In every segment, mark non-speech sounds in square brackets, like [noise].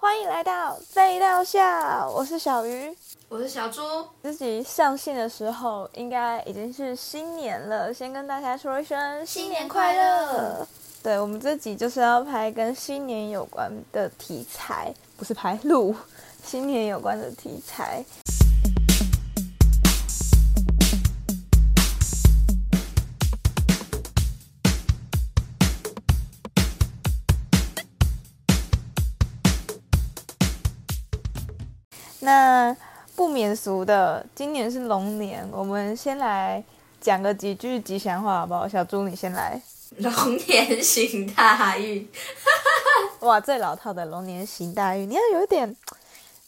欢迎来到废料下，我是小鱼。我是小猪，自己上线的时候应该已经是新年了，先跟大家说一声新年快乐。对我们这集就是要拍跟新年有关的题材，不是拍录新年有关的题材。那不免俗的，今年是龙年，我们先来讲个几句吉祥话好不好？小猪你先来。[laughs] 龙年行大运，哇，最老套的龙年行大运，你要有一点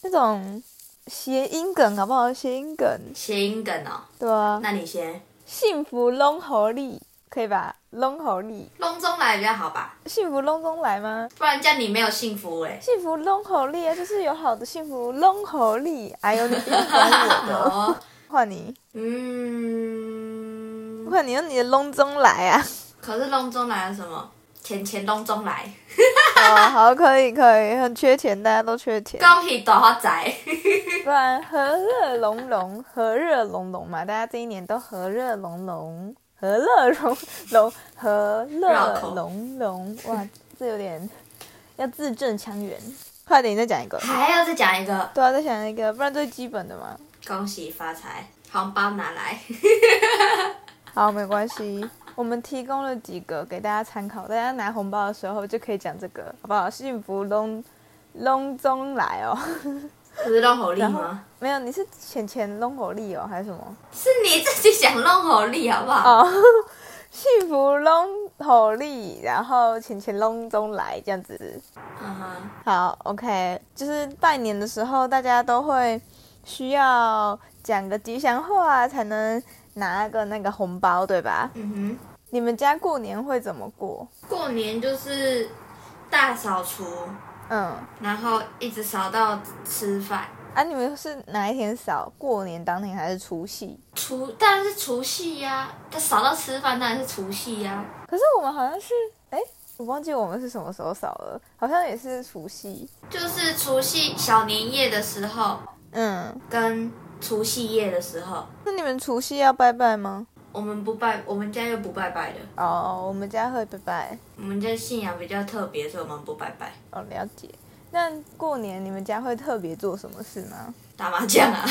那种谐音梗好不好？谐音梗，谐音梗哦。对啊，那你先。幸福龙猴力，可以吧？龙猴力，龙中来比较好吧？幸福龙中来吗？不然这样你没有幸福哎。幸福龙猴力啊，就是有好的幸福龙猴力。哎呦，你别管我的，[laughs] 换你。嗯，换你用你的龙中来啊。可是龙中来了什么？钱钱龙中来。好，[laughs] 好，可以，可以，很缺钱，大家都缺钱。恭喜大发财。[laughs] 不然和乐融融，和乐融融嘛，大家这一年都和乐融融，和乐融融，和乐融融。哇，这有点要字正腔圆。快点，你再讲一个。还要再讲一个？对啊，再讲一个，不然最基本的嘛。恭喜发财，红包拿来。[laughs] 好，没关系。我们提供了几个给大家参考，大家拿红包的时候就可以讲这个，好不好？幸福隆隆中来哦，不是龙火力吗？没有，你是钱钱龙火力哦，还是什么？是你自己想弄火力好不好？哦，[laughs] 幸福龙火力，然后钱钱龙中来这样子。嗯哼，好，OK，就是拜年的时候，大家都会需要讲个吉祥话才能。拿个那个红包，对吧？嗯哼。你们家过年会怎么过？过年就是大扫除，嗯，然后一直扫到吃饭。啊，你们是哪一天扫？过年当天还是除夕？除当然是除夕呀。他扫到吃饭当然是除夕呀。可是我们好像是，哎，我忘记我们是什么时候扫了，好像也是除夕。就是除夕小年夜的时候，嗯，跟。除夕夜的时候，那你们除夕要拜拜吗？我们不拜，我们家又不拜拜的。哦，我们家会拜拜。我们家信仰比较特别，所以我们不拜拜。哦，了解。那过年你们家会特别做什么事吗？打麻将啊。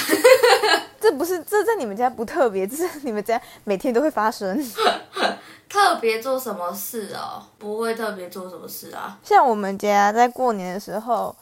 [laughs] 这不是，这在你们家不特别，这是你们家每天都会发生。[laughs] 特别做什么事哦？不会特别做什么事啊。像我们家在过年的时候。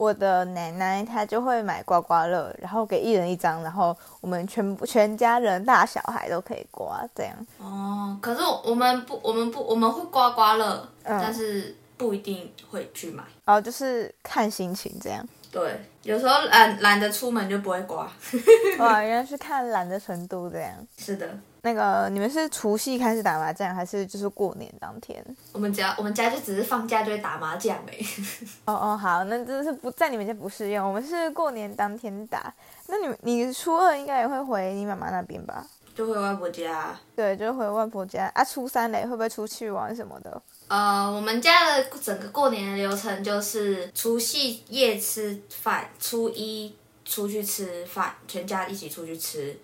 我的奶奶她就会买刮刮乐，然后给一人一张，然后我们全部全家人大小孩都可以刮，这样。哦，可是我们不，我们不，我们会刮刮乐，但是不一定会去买。哦，就是看心情这样。对，有时候懒懒得出门就不会刮。[laughs] 哇，原来是看懒的程度这样。是的。那个，你们是除夕开始打麻将，还是就是过年当天？我们家我们家就只是放假就会打麻将呗。[laughs] 哦哦，好，那真的是不在你们家不适用。我们是过年当天打。那你你初二应该也会回你妈妈那边吧？就回外婆家。对，就回外婆家。啊，初三嘞，会不会出去玩什么的？呃，我们家的整个过年的流程就是除夕夜吃饭，初一出去吃饭，全家一起出去吃。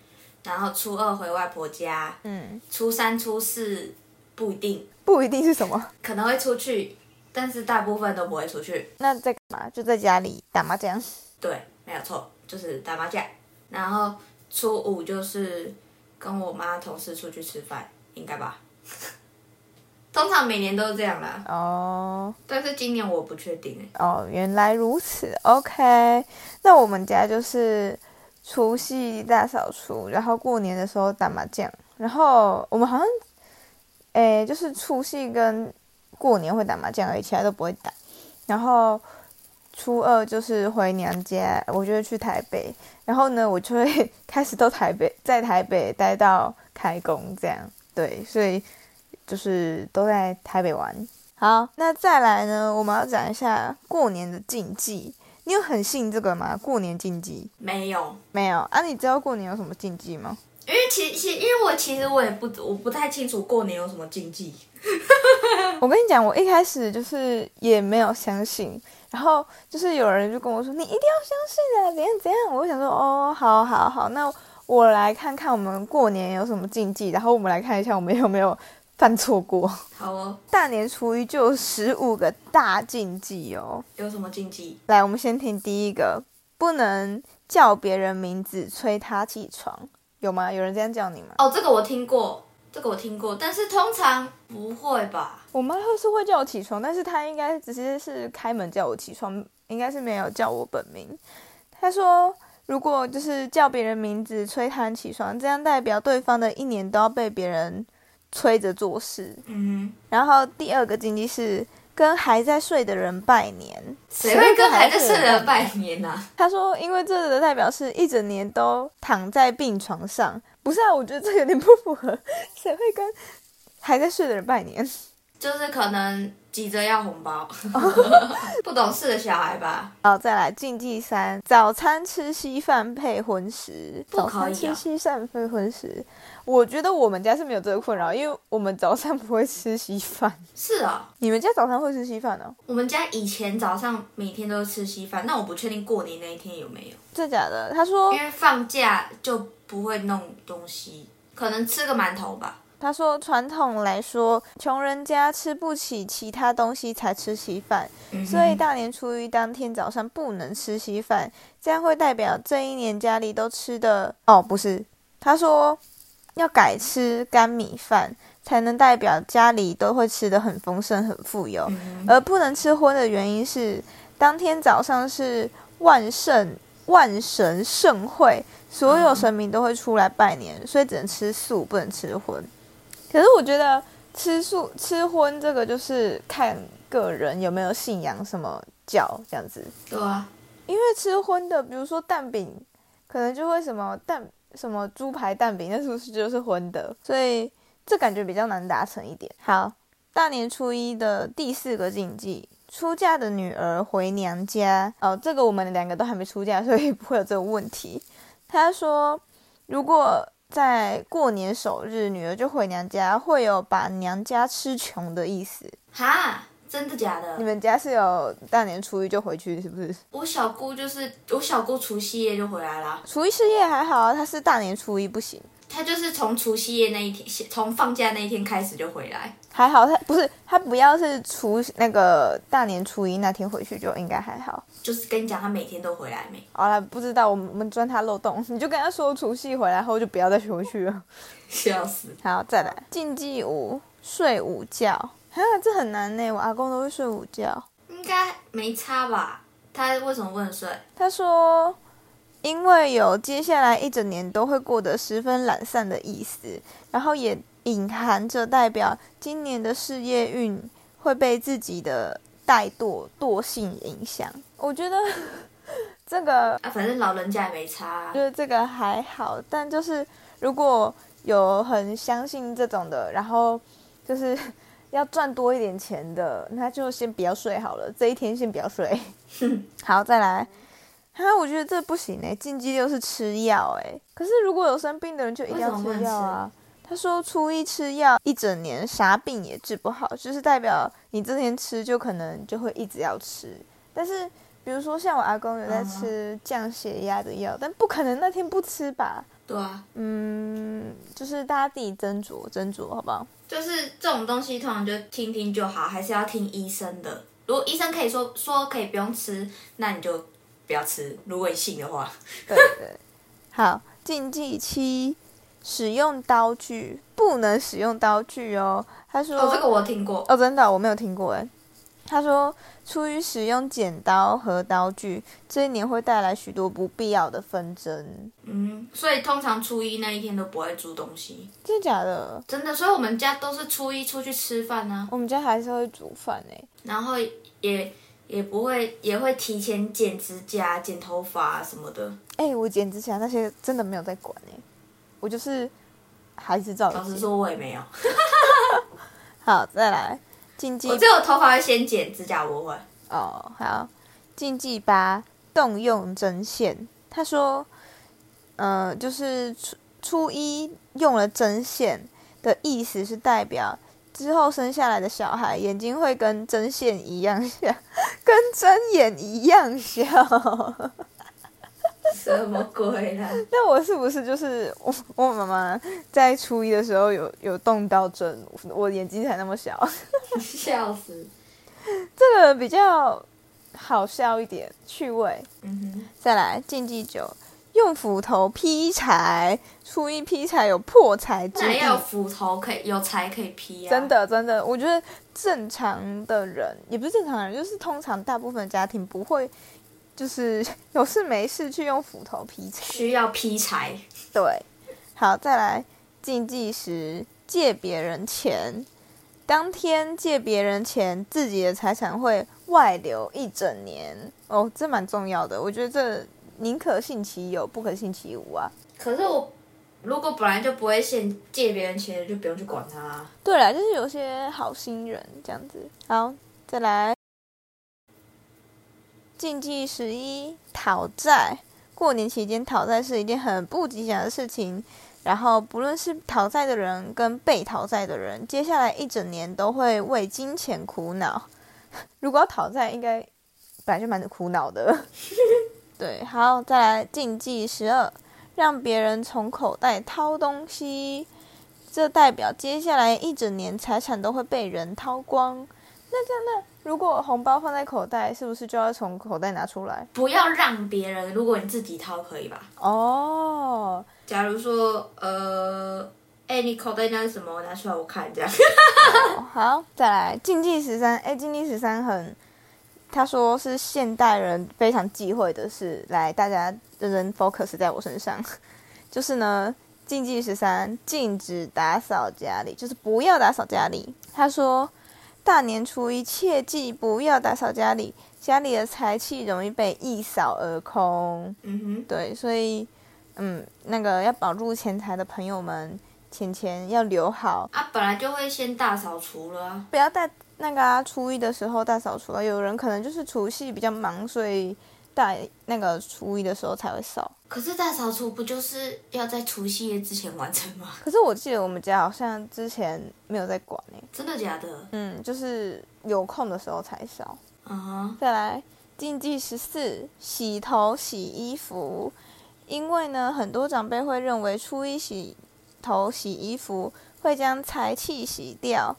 然后初二回外婆家，嗯，初三、初四不一定，不一定是什么，可能会出去，但是大部分都不会出去。那在干嘛？就在家里打麻将。对，没有错，就是打麻将。然后初五就是跟我妈同事出去吃饭，应该吧？通常每年都是这样啦。哦。但是今年我不确定哎。哦，原来如此。OK，那我们家就是。除夕大扫除，然后过年的时候打麻将，然后我们好像，诶，就是除夕跟过年会打麻将而已，其他都不会打。然后初二就是回娘家，我就会去台北，然后呢，我就会 [laughs] 开始到台北，在台北待到开工这样。对，所以就是都在台北玩。好，那再来呢，我们要讲一下过年的禁忌。你有很信这个吗？过年禁忌没有，没有啊？你知道过年有什么禁忌吗？因为其其因为我其实我也不我不太清楚过年有什么禁忌。[laughs] 我跟你讲，我一开始就是也没有相信，然后就是有人就跟我说：“你一定要相信啊，怎样怎样。”我就想说：“哦，好好好，那我来看看我们过年有什么禁忌，然后我们来看一下我们有没有犯错过。好哦，大年初一就有十五个大禁忌哦。有什么禁忌？来，我们先听第一个，不能叫别人名字催他起床，有吗？有人这样叫你吗？哦，这个我听过，这个我听过，但是通常不会吧？我妈会是会叫我起床，但是她应该只是是开门叫我起床，应该是没有叫我本名。她说，如果就是叫别人名字催他起床，这样代表对方的一年都要被别人催着做事。嗯然后第二个禁忌是跟还在睡的人拜年，哼，谁会跟还在睡的人拜？拜年啊？他说，因为这个代表是一整年都躺在病床上。不是啊，我觉得这有点不符合，谁会跟还在睡的人拜年？就是可能急着要红包，[laughs] 不懂事的小孩吧？好，再来禁忌三：早餐吃稀饭配荤食。不早餐可以啊吃稀饭配荤食，我觉得我们家是没有这个困扰，因为我们早上不会吃稀饭。[laughs] 是哦，你们家早上会吃稀饭呢、我们家以前早上每天都吃稀饭，那我不确定过年那一天有没有，真假的？他说因为放假就不会弄东西，可能吃个馒头吧。他说传统来说，穷人家吃不起其他东西才吃稀饭，嗯所以大年初一当天早上不能吃稀饭，这样会代表这一年家里都吃的哦，不是，他说要改吃干米饭，才能代表家里都会吃的很丰盛、很富有。嗯而不能吃荤的原因是，当天早上是万圣万神盛会，所有神明都会出来拜年，所以只能吃素，不能吃荤。可是我觉得吃素吃荤这个就是看个人有没有信仰什么教这样子，对啊，因为吃荤的，比如说蛋饼，可能就会什么蛋什么猪排蛋饼，那是不是就是荤的？所以这感觉比较难达成一点。好，大年初一的第四个禁忌，出嫁的女儿回娘家。哦，这个我们两个都还没出嫁，所以不会有这个问题。他说，如果在过年首日，女儿就回娘家，会有把娘家吃穷的意思。哈，真的假的？你们家是有大年初一就回去，是不是？我小姑就是我小姑除夕夜就回来了，除夕夜还好啊，她是大年初一不行。她就是从除夕夜那一天，从放假那一天开始就回来。还好，她不是她不要是除那个大年初一那天回去就应该还好。就是跟你讲，她每天都回来没？好了，不知道我们我们钻他漏洞，你就跟他说除夕回来后就不要再回去了。[laughs] 笑死！好，再来禁忌五，睡午觉。啊，这很难呢，我阿公都会睡午觉。应该没差吧？他为什么不能睡？他说，因为有接下来一整年都会过得十分懒散的意思，然后也隐含着代表今年的事业运会被自己的怠惰惰性影响。我觉得 [laughs] 这个啊，反正老人家也没差啊、觉得这个还好，但就是如果有很相信这种的，然后就是要赚多一点钱的，那就先不要睡好了，这一天先不要睡。[laughs] 好，再来。哈，我觉得这不行哎，禁忌就是吃药哎。可是如果有生病的人，就一定要吃药啊。他说初一吃药，一整年啥病也治不好，就是代表你这天吃就可能就会一直要吃。但是比如说像我阿公有在吃降血压的药，但不可能那天不吃吧？对啊，嗯，就是大家自己斟酌斟酌，好不好？就是这种东西通常就听听就好，还是要听医生的。如果医生可以说说可以不用吃，那你就不要吃。如果你信的话，对对。[laughs] 好，禁忌七，使用刀具不能使用刀具哦。他说，哦，这个我听过。哦，真的我没有听过哎。他说，出于使用剪刀和刀具，这一年会带来许多不必要的纷争。嗯，所以通常初一那一天都不会煮东西，真的假的？真的。所以我们家都是初一出去吃饭呢、我们家还是会煮饭哎。然后也也不会也会提前剪指甲、剪头发、什么的。哎，我剪指甲那些真的没有在管哎，我就是还是照。老实说，我也没有，[laughs] 好，再来禁忌我只有头发会先剪，指甲我会。哦，好，禁忌八，动用针线。他说，呃，就是初初一用了针线的意思是代表之后生下来的小孩眼睛会跟针线一样小，[laughs] 跟针眼一样小。[laughs] 什么鬼啦？那我是不是就是我我妈妈在初一的时候有有动到针，我眼睛才那么小。[laughs] 笑死！这个比较好笑一点，趣味。嗯哼，再来禁忌九，用斧头劈柴。初一劈柴有破财之意。有斧头可以有柴可以劈啊！真的真的，我觉得正常的人也不是正常人，就是通常大部分家庭不会，就是 [laughs] 有事没事去用斧头劈柴。需要劈柴。对，好，再来禁忌时借别人钱，当天借别人钱，自己的财产会外流一整年。哦，这蛮重要的，我觉得这宁可信其有，不可信其无啊。可是我如果本来就不会现借别人钱，就不用去管他、啊。对啦，就是有些好心人这样子。好，再来禁忌十一讨债。过年期间讨债是一件很不吉祥的事情，然后不论是讨债的人跟被讨债的人，接下来一整年都会为金钱苦恼。[laughs] 如果要讨债，应该本来就蛮苦恼的。[laughs] 对，好，再来禁忌十二，让别人从口袋掏东西。这代表接下来一整年财产都会被人掏光。那这样，那如果红包放在口袋，是不是就要从口袋拿出来？不要让别人，如果你自己掏可以吧？哦，假如说，呃，哎、你口袋那是什么？拿出来我看这样。[laughs] 好，再来禁忌十三。哎，禁忌十三很，他说是现代人非常忌讳的事。来，大家认真 focus 在我身上，[laughs] 就是呢，禁忌十三，禁止打扫家里，就是不要打扫家里。他说，大年初一切记不要打扫家里，家里的财气容易被一扫而空。嗯哼对，所以，嗯，那个要保住钱财的朋友们，钱钱要留好，啊，本来就会先大扫除了啊。不要在那个啊初一的时候大扫除了。有人可能就是除夕比较忙，所以大那个初一的时候才会扫。可是大扫除不就是要在除夕夜之前完成吗？可是我记得我们家好像之前没有在管呢、真的假的？嗯，就是有空的时候才扫。嗯哼，再来，禁忌十四，洗头洗衣服。因为呢，很多长辈会认为初一洗头洗衣服会将财气洗掉，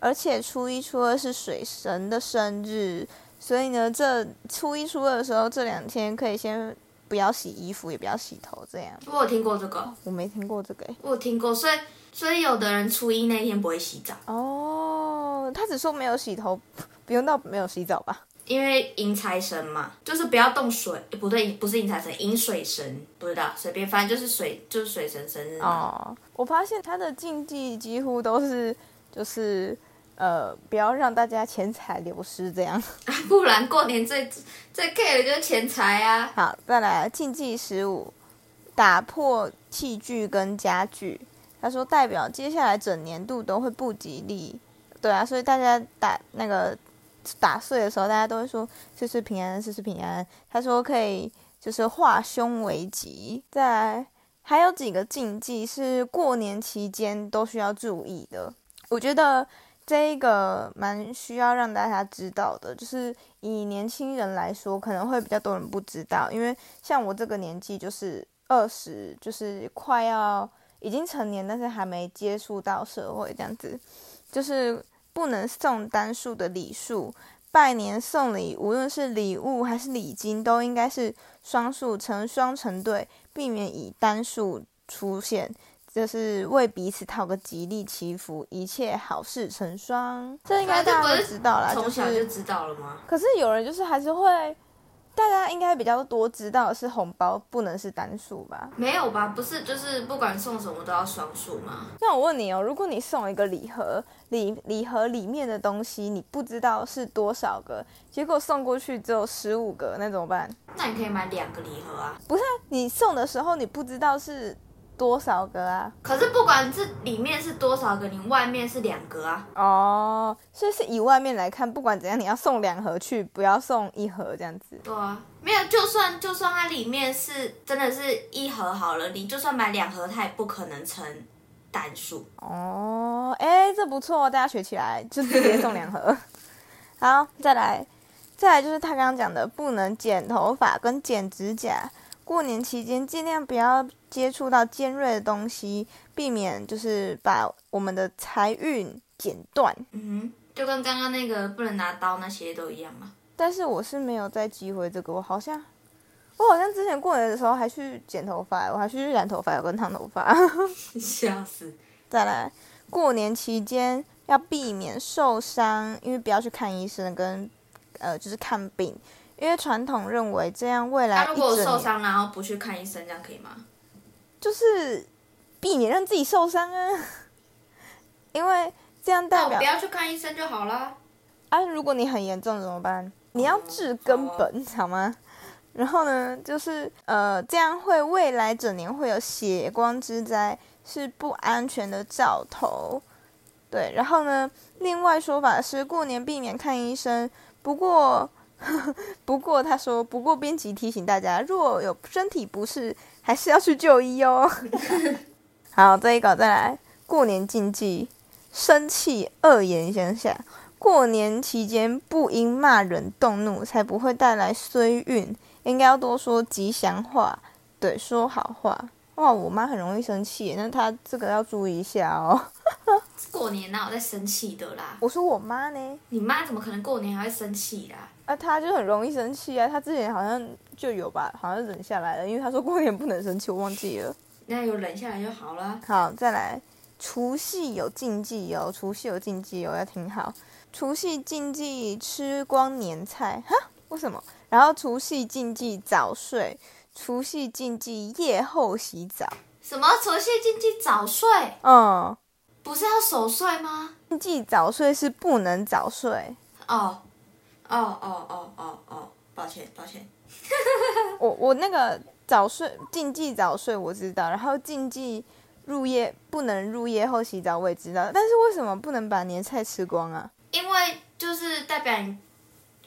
而且初一、初二是水神的生日，所以呢，这初一、初二的时候这两天可以先不要洗衣服，也不要洗头，这样。我有听过这个，我没听过这个、欸、我有听过，所以所以有的人初一那天不会洗澡，哦，他只说没有洗头，不用到没有洗澡吧？因为迎财神嘛，就是不要动水，诶不对，不是迎财神，迎水神，不知道，随便，反正就是水，就是水神生日。哦，我发现他的禁忌几乎都是就是呃，不要让大家钱财流失这样。[laughs] 不然过年最最 care 的就是钱财啊。好，再来禁忌十五，打破器具跟家具。他说代表接下来整年度都会不吉利。对啊，所以大家打那个打碎的时候，大家都会说岁岁平安，岁岁平安。他说可以就是化凶为吉。再来还有几个禁忌是过年期间都需要注意的。我觉得这一个蛮需要让大家知道的，就是以年轻人来说，可能会比较多人不知道，因为像我这个年纪，就是二十，就是快要已经成年，但是还没接触到社会这样子，就是不能送单数的礼数。拜年送礼，无论是礼物还是礼金，都应该是双数成双成对，避免以单数出现。就是为彼此讨个吉利祈福，一切好事成双。这应该大家都知道啦，从小就知道了吗？可是有人就是还是会，大家应该比较多知道的是红包不能是单数吧？没有吧？不是，就是不管送什么都要双数吗？那我问你哦，如果你送一个礼盒，礼礼盒里面的东西你不知道是多少个，结果送过去只有十五个，那怎么办？那你可以买两个礼盒啊。不是啊，你送的时候你不知道是多少个啊？可是不管是里面是多少个，你外面是两个啊。哦，所以是以外面来看，不管怎样，你要送两盒去，不要送一盒这样子。对啊，没有，就算就算它里面是真的是一盒好了，你就算买两盒，它也不可能成单数。哦，哎，这不错，大家学起来，就直接送两盒。[laughs] 好，再来，再来就是他刚刚讲的，不能剪头发跟剪指甲。过年期间尽量不要接触到尖锐的东西，避免就是把我们的财运剪断。嗯哼，就跟刚刚那个不能拿刀那些都一样嘛。但是我是没有再机会这个，我好像我好像之前过年的时候还去剪头发，我还去染头发，有跟烫头发。笑死！[laughs] 再来，过年期间要避免受伤，因为不要去看医生跟呃就是看病。因为传统认为这样未来他如果受伤然后不去看医生，这样可以吗？就是避免让自己受伤啊，[laughs] 因为这样代表不要去看医生就好了。啊，如果你很严重怎么办？你要治根本好吗？然后呢，就是呃，这样会未来整年会有血光之灾，是不安全的兆头。对，然后呢，另外说法是过年避免看医生，不过。[laughs] 不过他说，不过编辑提醒大家，若有身体不适，还是要去就医哦。[laughs] 好，这一稿再来。过年禁忌：生气、恶言相向。过年期间不应骂人动怒，才不会带来衰运。应该要多说吉祥话，对，说好话。哇，我妈很容易生气，那她这个要注意一下哦。[laughs] 过年哪有在生气的啦？我说我妈呢？你妈怎么可能过年还会生气啦？啊，她就很容易生气啊！她之前好像就有吧，好像忍下来了，因为她说过年不能生气，我忘记了。那有忍下来就好了。好，再来，除夕有禁忌哦，除夕有禁忌哦，要听好。除夕禁忌吃光年菜，哈？为什么？然后除夕禁忌早睡，除夕禁忌夜后洗澡。什么？除夕禁忌早睡？嗯。不是要守岁吗？禁忌早睡是不能早睡。哦，哦哦哦哦哦，抱歉抱歉。[laughs] 我我那个早睡禁忌早睡我知道，然后禁忌入夜不能入夜后洗澡我也知道，但是为什么不能把年菜吃光啊？因为就是代表你，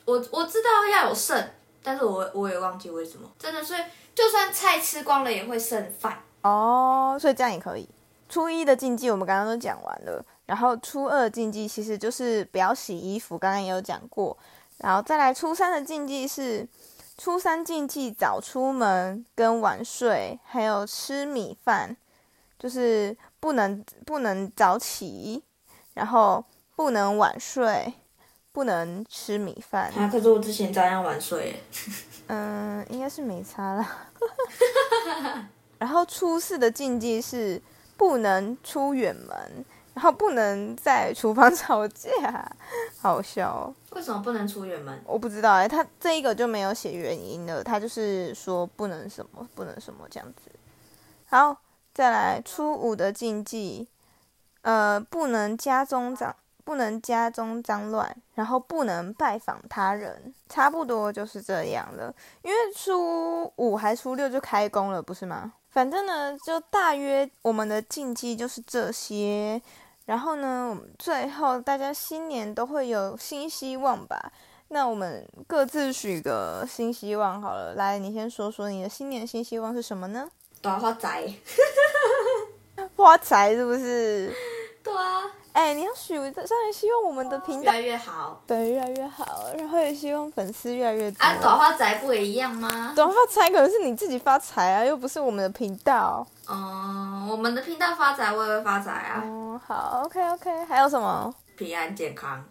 我我知道要有剩，但是我我也忘记为什么。真的，所以就算菜吃光了也会剩饭。哦，所以这样也可以。初一的禁忌我们刚刚都讲完了，然后初二禁忌其实就是不要洗衣服，刚刚也有讲过，然后再来初三的禁忌是初三禁忌早出门跟晚睡，还有吃米饭，就是不能不能早起，然后不能晚睡，不能吃米饭。啊，可是我之前照样晚睡。[laughs] 嗯，应该是没差了。[laughs] 然后初四的禁忌是。不能出远门，然后不能在厨房吵架，[laughs] 好笑。哦。为什么不能出远门？我不知道哎，他这一个就没有写原因了，他就是说不能什么，不能什么这样子。好，再来初五的禁忌，呃，不能家中脏，不能家中脏乱，然后不能拜访他人，差不多就是这样了。因为初五还初六就开工了，不是吗？反正呢，就大约我们的禁忌就是这些。然后呢，最后大家新年都会有新希望吧？那我们各自许个新希望好了。来，你先说说你的新年新希望是什么呢？大发财，发财是不是？哎，你要许，当然希望我们的频道越来越好，对，越来越好，然后也希望粉丝越来越多。啊，短发财不也一样吗？短发财可能是你自己发财啊，又不是我们的频道。嗯，我们的频道发财，我也会发财啊。哦，好，OK OK，还有什么？平安健康。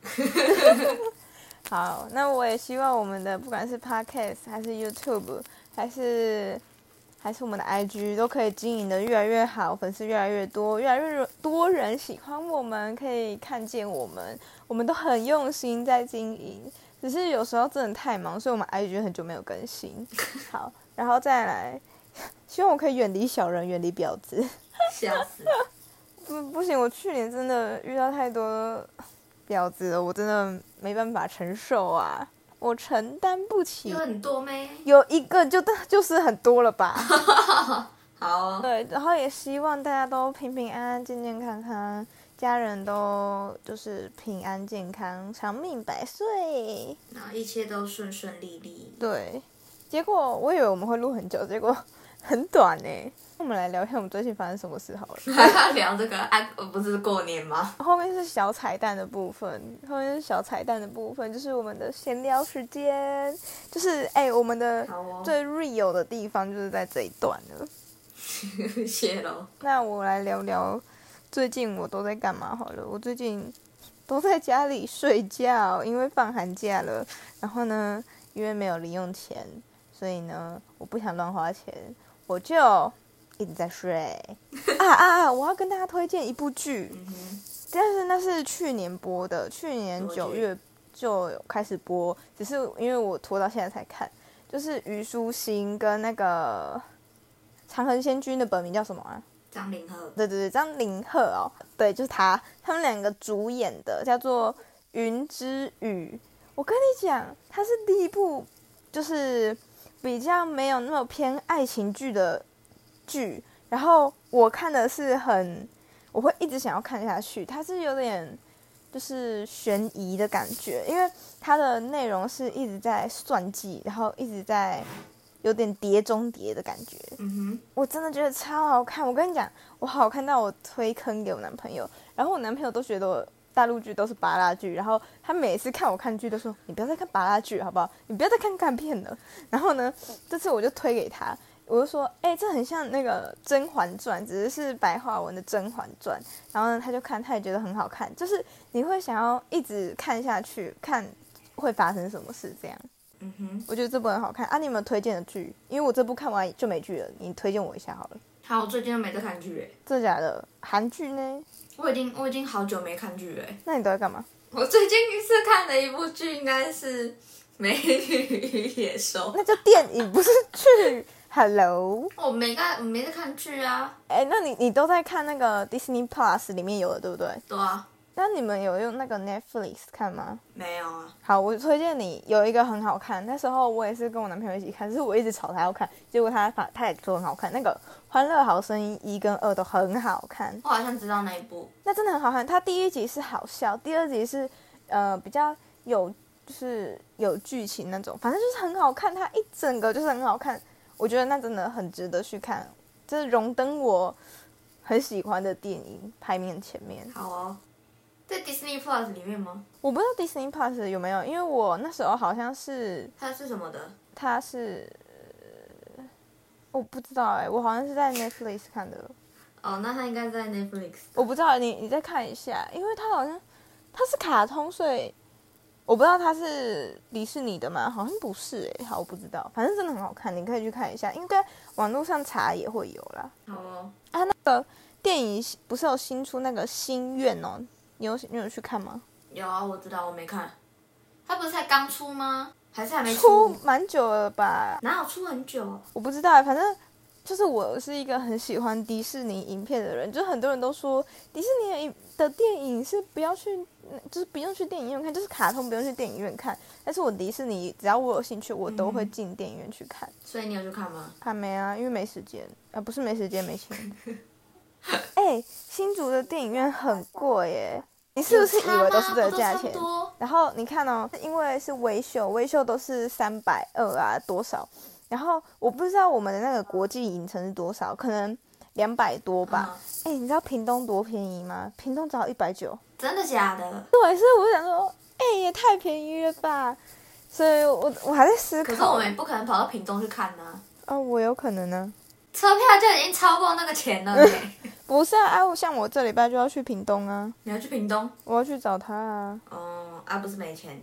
[laughs] 好，那我也希望我们的不管是 Podcast 还是 YouTube 还是。还是我们的 IG 都可以经营的越来越好，粉丝越来越多，越来越多人喜欢我们，可以看见我们，我们都很用心在经营。只是有时候真的太忙，所以我们 IG 很久没有更新。[laughs] 好，然后再来，[laughs] 希望我可以远离小人，远离婊子。笑死！[laughs] 不不行，我去年真的遇到太多婊子了，我真的没办法承受啊。我承担不起，有很多没？有一个就就是很多了吧。[laughs] 好。对，然后也希望大家都平平安安、健健康康，家人都就是平安健康、长命百岁，然后一切都顺顺利利。对，结果我以为我们会录很久，结果很短呢。我们来聊一下我们最近发生什么事好了。[laughs] 聊这个啊，不是过年吗？[laughs] 后面是小彩蛋的部分，后面是小彩蛋的部分，就是我们的闲聊时间，就是哎、我们的最 real 的地方就是在这一段了。[laughs] 谢喽。那我来聊聊最近我都在干嘛好了。我最近都在家里睡觉，因为放寒假了。然后呢，因为没有零用钱，所以呢，我不想乱花钱，我就一直在睡。[laughs] 啊啊啊！我要跟大家推荐一部剧，嗯，但是那是去年播的，去年九月就有开始播，只是因为我拖到现在才看，就是虞书欣跟那个长恒仙君的本名叫什么啊？张凌赫，对对对，张凌赫哦，对，就是他，他们两个主演的叫做《云之羽》。我跟你讲，它是第一部就是比较没有那么偏爱情剧的剧，然后我看的是很，我会一直想要看下去。它是有点就是悬疑的感觉，因为它的内容是一直在算计，然后一直在有点碟中谍的感觉。嗯哼我真的觉得超好看。我跟你讲，我好看到我推坑给我男朋友，然后我男朋友都觉得我大陆剧都是拔拉剧，然后他每次看我看剧都说：“你不要再看拔拉剧好不好？你不要再看干片了。”然后呢，这次我就推给他，我就说：“哎、这很像那个《甄嬛传》，只是是白话文的《甄嬛传》。”然后呢，他就看，他也觉得很好看，就是你会想要一直看下去，看会发生什么事这样。嗯哼。我觉得这部很好看啊！你有没有推荐的剧？因为我这部看完就没剧了，你推荐我一下好了。好，我最近都没在看剧诶，真的假的？韩剧呢？我已经我已经好久没看剧诶。那你都在干嘛？我最近一次看的一部剧应该是《美女与野兽》。那叫电影，不是剧。Hello，我没看，我没在看剧啊。哎，那你你都在看那个 Disney Plus 里面有的，对不对？对啊，那你们有用那个 Netflix 看吗？没有啊。好，我推荐你有一个很好看，那时候我也是跟我男朋友一起看，只是我一直吵他要看，结果他把他也说很好看。那个《欢乐好声音》一跟二都很好看，我好像知道那一部。那真的很好看。它第一集是好笑，第二集是呃比较有就是有剧情那种，反正就是很好看。它一整个就是很好看，我觉得那真的很值得去看，这是荣登我很喜欢的电影排名前面。好哦，在 Disney Plus 里面吗？我不知道 Disney Plus 有没有，因为我那时候好像是它是什么的？它是。我不知道哎、我好像是在 Netflix 看的，哦，那它应该在 Netflix。我不知道你你再看一下，因为它好像它是卡通，所以我不知道它是迪士尼的吗？好像不是诶、好我不知道，反正真的很好看，你可以去看一下，应该网络上查也会有啦。好哦，啊，那个电影不是有新出那个《心愿》哦，你有你有去看吗？有啊，我知道，我没看。它不是才刚出吗？还是还没出蛮久了吧？哪有出很久？我不知道，反正就是我是一个很喜欢迪士尼影片的人，就是很多人都说迪士尼的电影是不要去，就是不用去电影院看，就是卡通不用去电影院看。但是我迪士尼只要我有兴趣，我都会进电影院去看。所以你有去看吗？还没啊？因为没时间啊，不是没时间，没钱。[laughs] 哎、新竹的电影院很贵耶，你是不是以为都是这个价钱然后你看哦，因为是微秀，微秀都是三百二啊多少，然后我不知道我们的那个国际影城是多少，可能两百多吧。嗯哎、你知道屏东多便宜吗？屏东只要一百九。真的假的？对，所以我就想说，哎、也太便宜了吧。所以我我还在思考。可是我们也不可能跑到屏东去看呢、哦，我有可能呢。车票就已经超过那个钱了呢。[laughs] 不是啊，啊，我像我这礼拜就要去屏东啊，你要去屏东？我要去找他啊。哦，啊，不是没钱。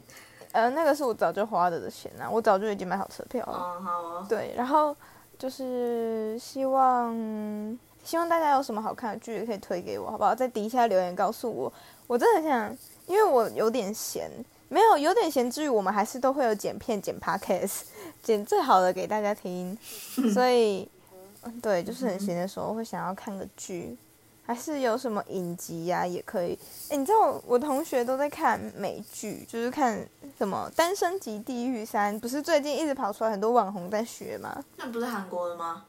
呃，那个是我早就花的的钱啊，我早就已经买好车票了。哦，好哦。对，然后就是希望希望大家有什么好看的剧也可以推给我，好不好？在底下留言告诉我。我真的很想，因为我有点闲，没有有点闲之余，我们还是都会有剪片、剪 podcast，[laughs] 剪最好的给大家听。所以，嗯对，就是很闲的时候会想要看个剧，还是有什么影集呀、也可以。诶，你知道我同学都在看美剧，就是看什么《单身级地狱三》，不是最近一直跑出来很多网红在学吗？那不是韩国的吗？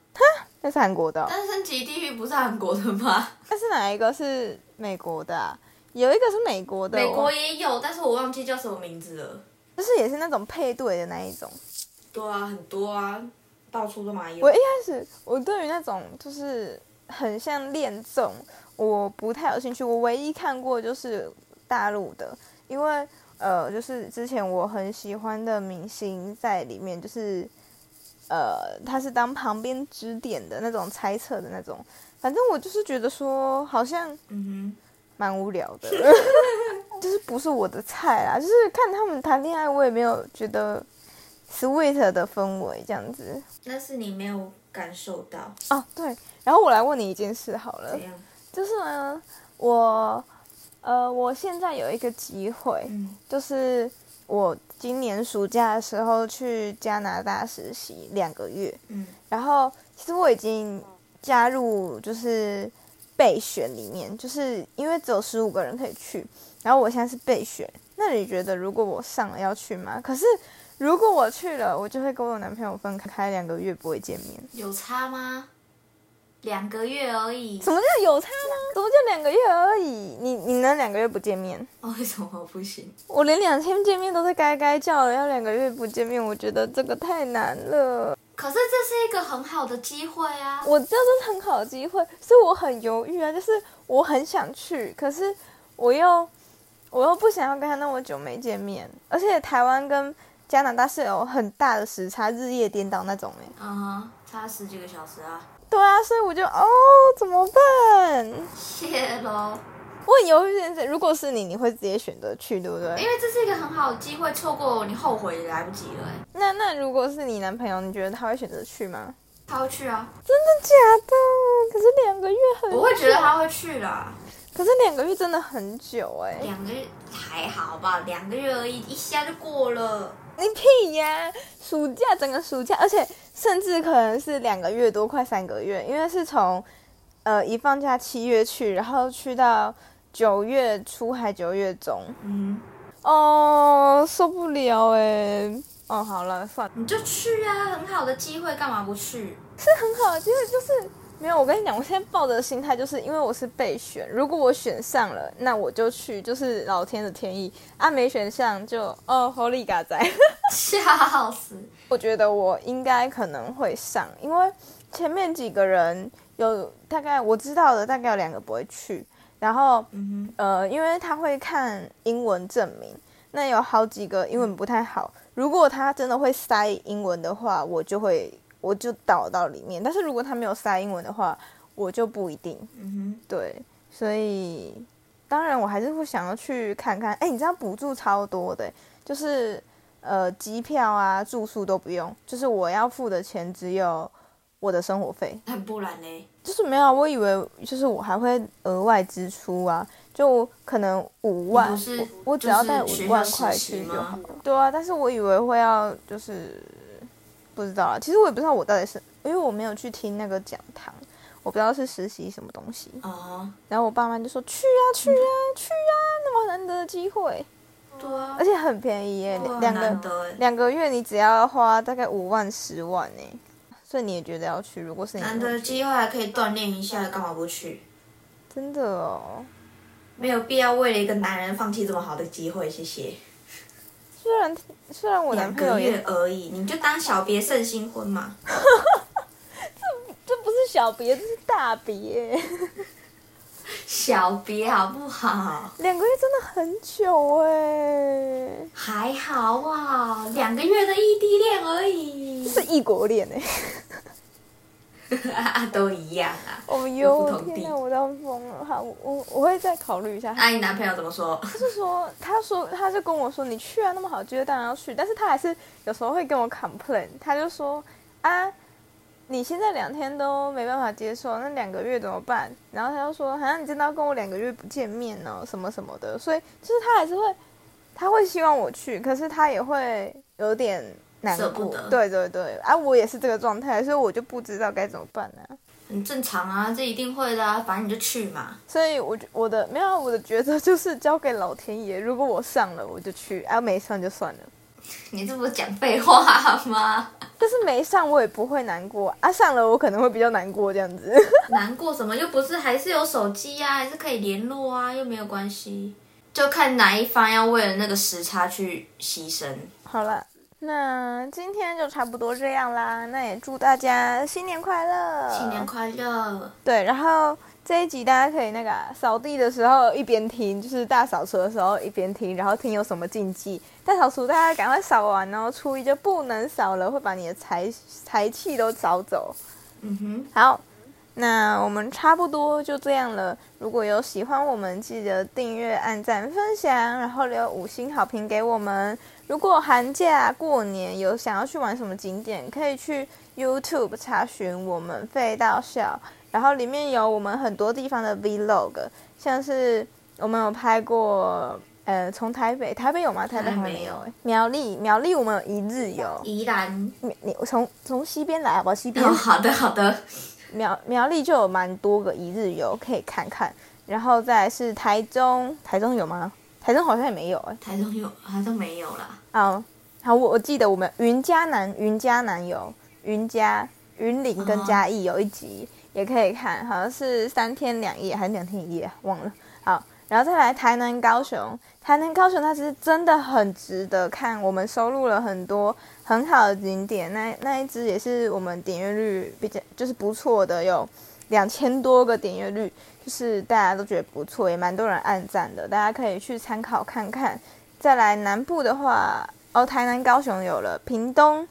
那是韩国的哦、单身级地狱不是韩国的吗？那是哪一个是美国的、啊？有一个是美国的，美国也有，但是我忘记叫什么名字了。就是也是那种配对的那一种。对啊，很多啊。到处都嘛有我。一开始我对于那种就是很像恋综，我不太有兴趣。我唯一看过就是大陆的，因为呃，就是之前我很喜欢的明星在里面，就是呃，他是当旁边指点的那种猜测的那种。反正我就是觉得说，好像嗯蛮无聊的，[laughs] 就是不是我的菜啦。就是看他们谈恋爱，我也没有觉得 sweet 的氛围这样子。哼，那是你没有感受到哦，对，然后我来问你一件事好了？就是呢，我呃，我现在有一个机会，嗯就是我今年暑假的时候去加拿大实习两个月，嗯然后其实我已经加入就是备选里面，就是因为只有十五个人可以去，然后我现在是备选。那你觉得如果我上了要去吗？可是如果我去了，我就会跟我男朋友分开两个月不会见面。有差吗？两个月而已。什么叫有差吗？什么叫两个月而已？你你能两个月不见面？哦，为什么不行？我连两天见面都是该该叫了，要两个月不见面，我觉得这个太难了。可是这是一个很好的机会啊！我知道这是很好的机会，所以我很犹豫啊，就是我很想去，可是我又我又不想要跟他那么久没见面，而且台湾跟加拿大是有很大的时差，日夜颠倒那种哎。嗯哼，差十几个小时啊！对啊，所以我就哦怎么办？谢喽，我很犹豫这件事。如果是你，你会直接选择去，对不对？因为这是一个很好的机会，错过你后悔也来不及了、欸。那那如果是你男朋友，你觉得他会选择去吗？他会去啊，真的假的？可是两个月很，我会觉得他会去啦。可是两个月真的很久哎、两个月还好吧，两个月而已，一下就过了。你屁呀！暑假整个暑假，而且甚至可能是两个月多，快三个月，因为是从呃一放假七月去，然后去到九月初还九月中，嗯，哦，受不了哎！哦，好了，算了，你就去啊，很好的机会，干嘛不去？是很好的机会，就是没有。我跟你讲，我现在抱着的心态就是因为我是备选，如果我选上了，那我就去，就是老天的天意啊；没选上就哦，狐狸嘎仔。笑死！[laughs] 我觉得我应该可能会上，因为前面几个人有大概我知道的大概有两个不会去，然后嗯呃，因为他会看英文证明，那有好几个英文不太好，如果他真的会塞英文的话，我就会我就导到里面，但是如果他没有塞英文的话，我就不一定。嗯哼，嗯对，所以当然我还是会想要去看看。哎，你知道补助超多的，就是呃机票啊、住宿都不用，就是我要付的钱只有我的生活费。哼，很不然呢？就是没有啊，我以为就是我还会额外支出啊，就可能五万，我我只要带五万块去就好了。对啊，但是我以为会要就是不知道啊，其实我也不知道我到底是因为我没有去听那个讲堂，我不知道是实习什么东西。啊，然后我爸妈就说去啊去啊去啊，那么难得的机会，对啊而，且很便宜耶，两个两个月你只要花大概五万十万呢，所以你也觉得要去？如果是你难得的机会还可以锻炼一下，干嘛不去？真的哦，没有必要为了一个男人放弃这么好的机会，谢谢。虽然虽然我男朋友也月而已，你就当小别胜新婚嘛。[laughs] 这这不是小别，这是大别，[laughs] 小别好不好？两个月真的很久哎，还好啊，两个月的异地恋而已，是异国恋哎，[laughs] 都一样啊。哦哟天哪，我都要疯了，好，我我我会再考虑一下。那、你男朋友怎么说？就是说，他说他就跟我说，你去啊，那么好机会当然要去，但是他还是有时候会跟我 complain，他就说啊，你现在两天都没办法接受，那两个月怎么办？然后他就说，好像你真的要跟我两个月不见面呢，什么什么的，所以就是他还是会，他会希望我去，可是他也会有点难过舍不得，对对对，啊，我也是这个状态，所以我就不知道该怎么办呢、很正常啊，这一定会的啊，反正你就去嘛。所以我觉我的没有我的抉择就是交给老天爷，如果我上了我就去，啊没上就算了。你这不是讲废话吗？但是没上我也不会难过啊，上了我可能会比较难过这样子。[laughs] 难过什么？又不是还是有手机啊，还是可以联络啊，又没有关系。就看哪一方要为了那个时差去牺牲。好了，那今天就差不多这样啦。那也祝大家新年快乐！新年快乐！对，然后这一集大家可以那个啊扫地的时候一边听，就是大扫除的时候一边听，然后听有什么禁忌。大扫除大家赶快扫完哦，初一就不能扫了，会把你的财财气都扫走。嗯哼，好，那我们差不多就这样了。如果有喜欢我们，记得订阅、按赞、分享，然后留五星好评给我们。如果寒假、过年有想要去玩什么景点，可以去 YouTube 查询我们费到笑，然后里面有我们很多地方的 Vlog，像是我们有拍过，呃，从台北，台北有吗？台北还没有。苗栗，苗栗我们有一日游。宜兰。你你从从西边来好不好？西边哦，好的好的。苗苗栗就有蛮多个一日游可以看看，然后再来是台中，台中有吗？台中好像也没有哎、台中有，台中没有啦。好，好，我我记得我们云嘉南，云嘉南有云嘉、云林跟嘉义有一集、也可以看，好像是三天两夜还是两天一夜啊，忘了。好，然后再来台南、高雄，台南、高雄它是真的很值得看，我们收录了很多很好的景点，那那一支也是我们点阅率比较就是不错的，有两千多个点阅率，就是大家都觉得不错，也蛮多人按赞的，大家可以去参考看看。再来南部的话，哦，台南、高雄有了，屏东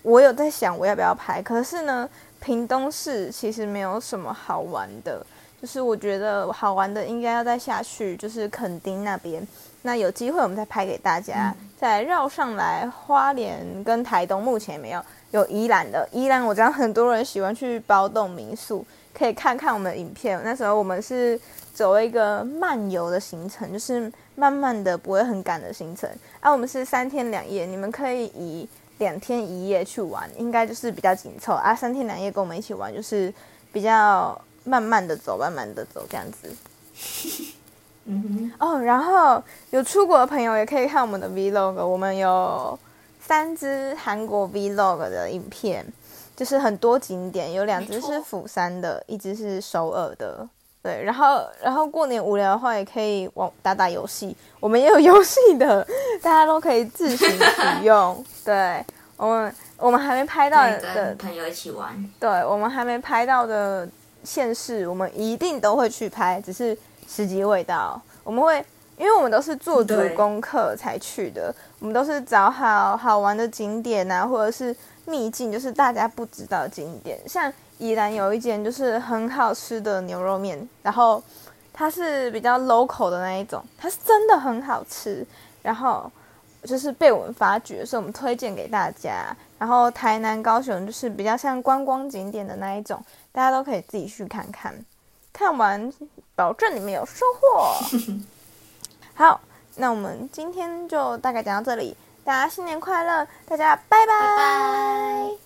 我有在想我要不要拍，可是呢，屏东市其实没有什么好玩的，就是我觉得好玩的应该要再下去，就是垦丁那边。那有机会我们再拍给大家，再绕上来花莲跟台东，目前没有有宜兰的，宜兰我知道很多人喜欢去包栋民宿，可以看看我们的影片。那时候我们是走一个漫游的行程，就是慢慢的不会很赶的行程。啊，我们是三天两夜，你们可以以两天一夜去玩，应该就是比较紧凑啊。三天两夜跟我们一起玩，就是比较慢慢的走，慢慢的走这样子。[laughs] 嗯哼哦，然后有出国的朋友也可以看我们的 Vlog，我们有三支韩国 Vlog 的影片，就是很多景点，有两支是釜山的，一支是首尔的。对，然后然后过年无聊的话，也可以玩打打游戏，我们也有游戏的，[laughs] 大家都可以自行使用。[laughs] 对，我们我们还没拍到的跟朋友一起玩。对我们还没拍到的县市，我们一定都会去拍，只是时机未到。我们会，因为我们都是做足功课才去的，我们都是找好好玩的景点啊，或者是秘境，就是大家不知道的景点。像宜兰有一间就是很好吃的牛肉面，然后它是比较 local 的那一种，它是真的很好吃，然后就是被我们发掘，所以我们推荐给大家。然后台南、高雄就是比较像观光景点的那一种，大家都可以自己去看看。看完保证你们有收获。[laughs] 好，那我们今天就大概讲到这里，大家新年快乐，大家拜拜拜拜。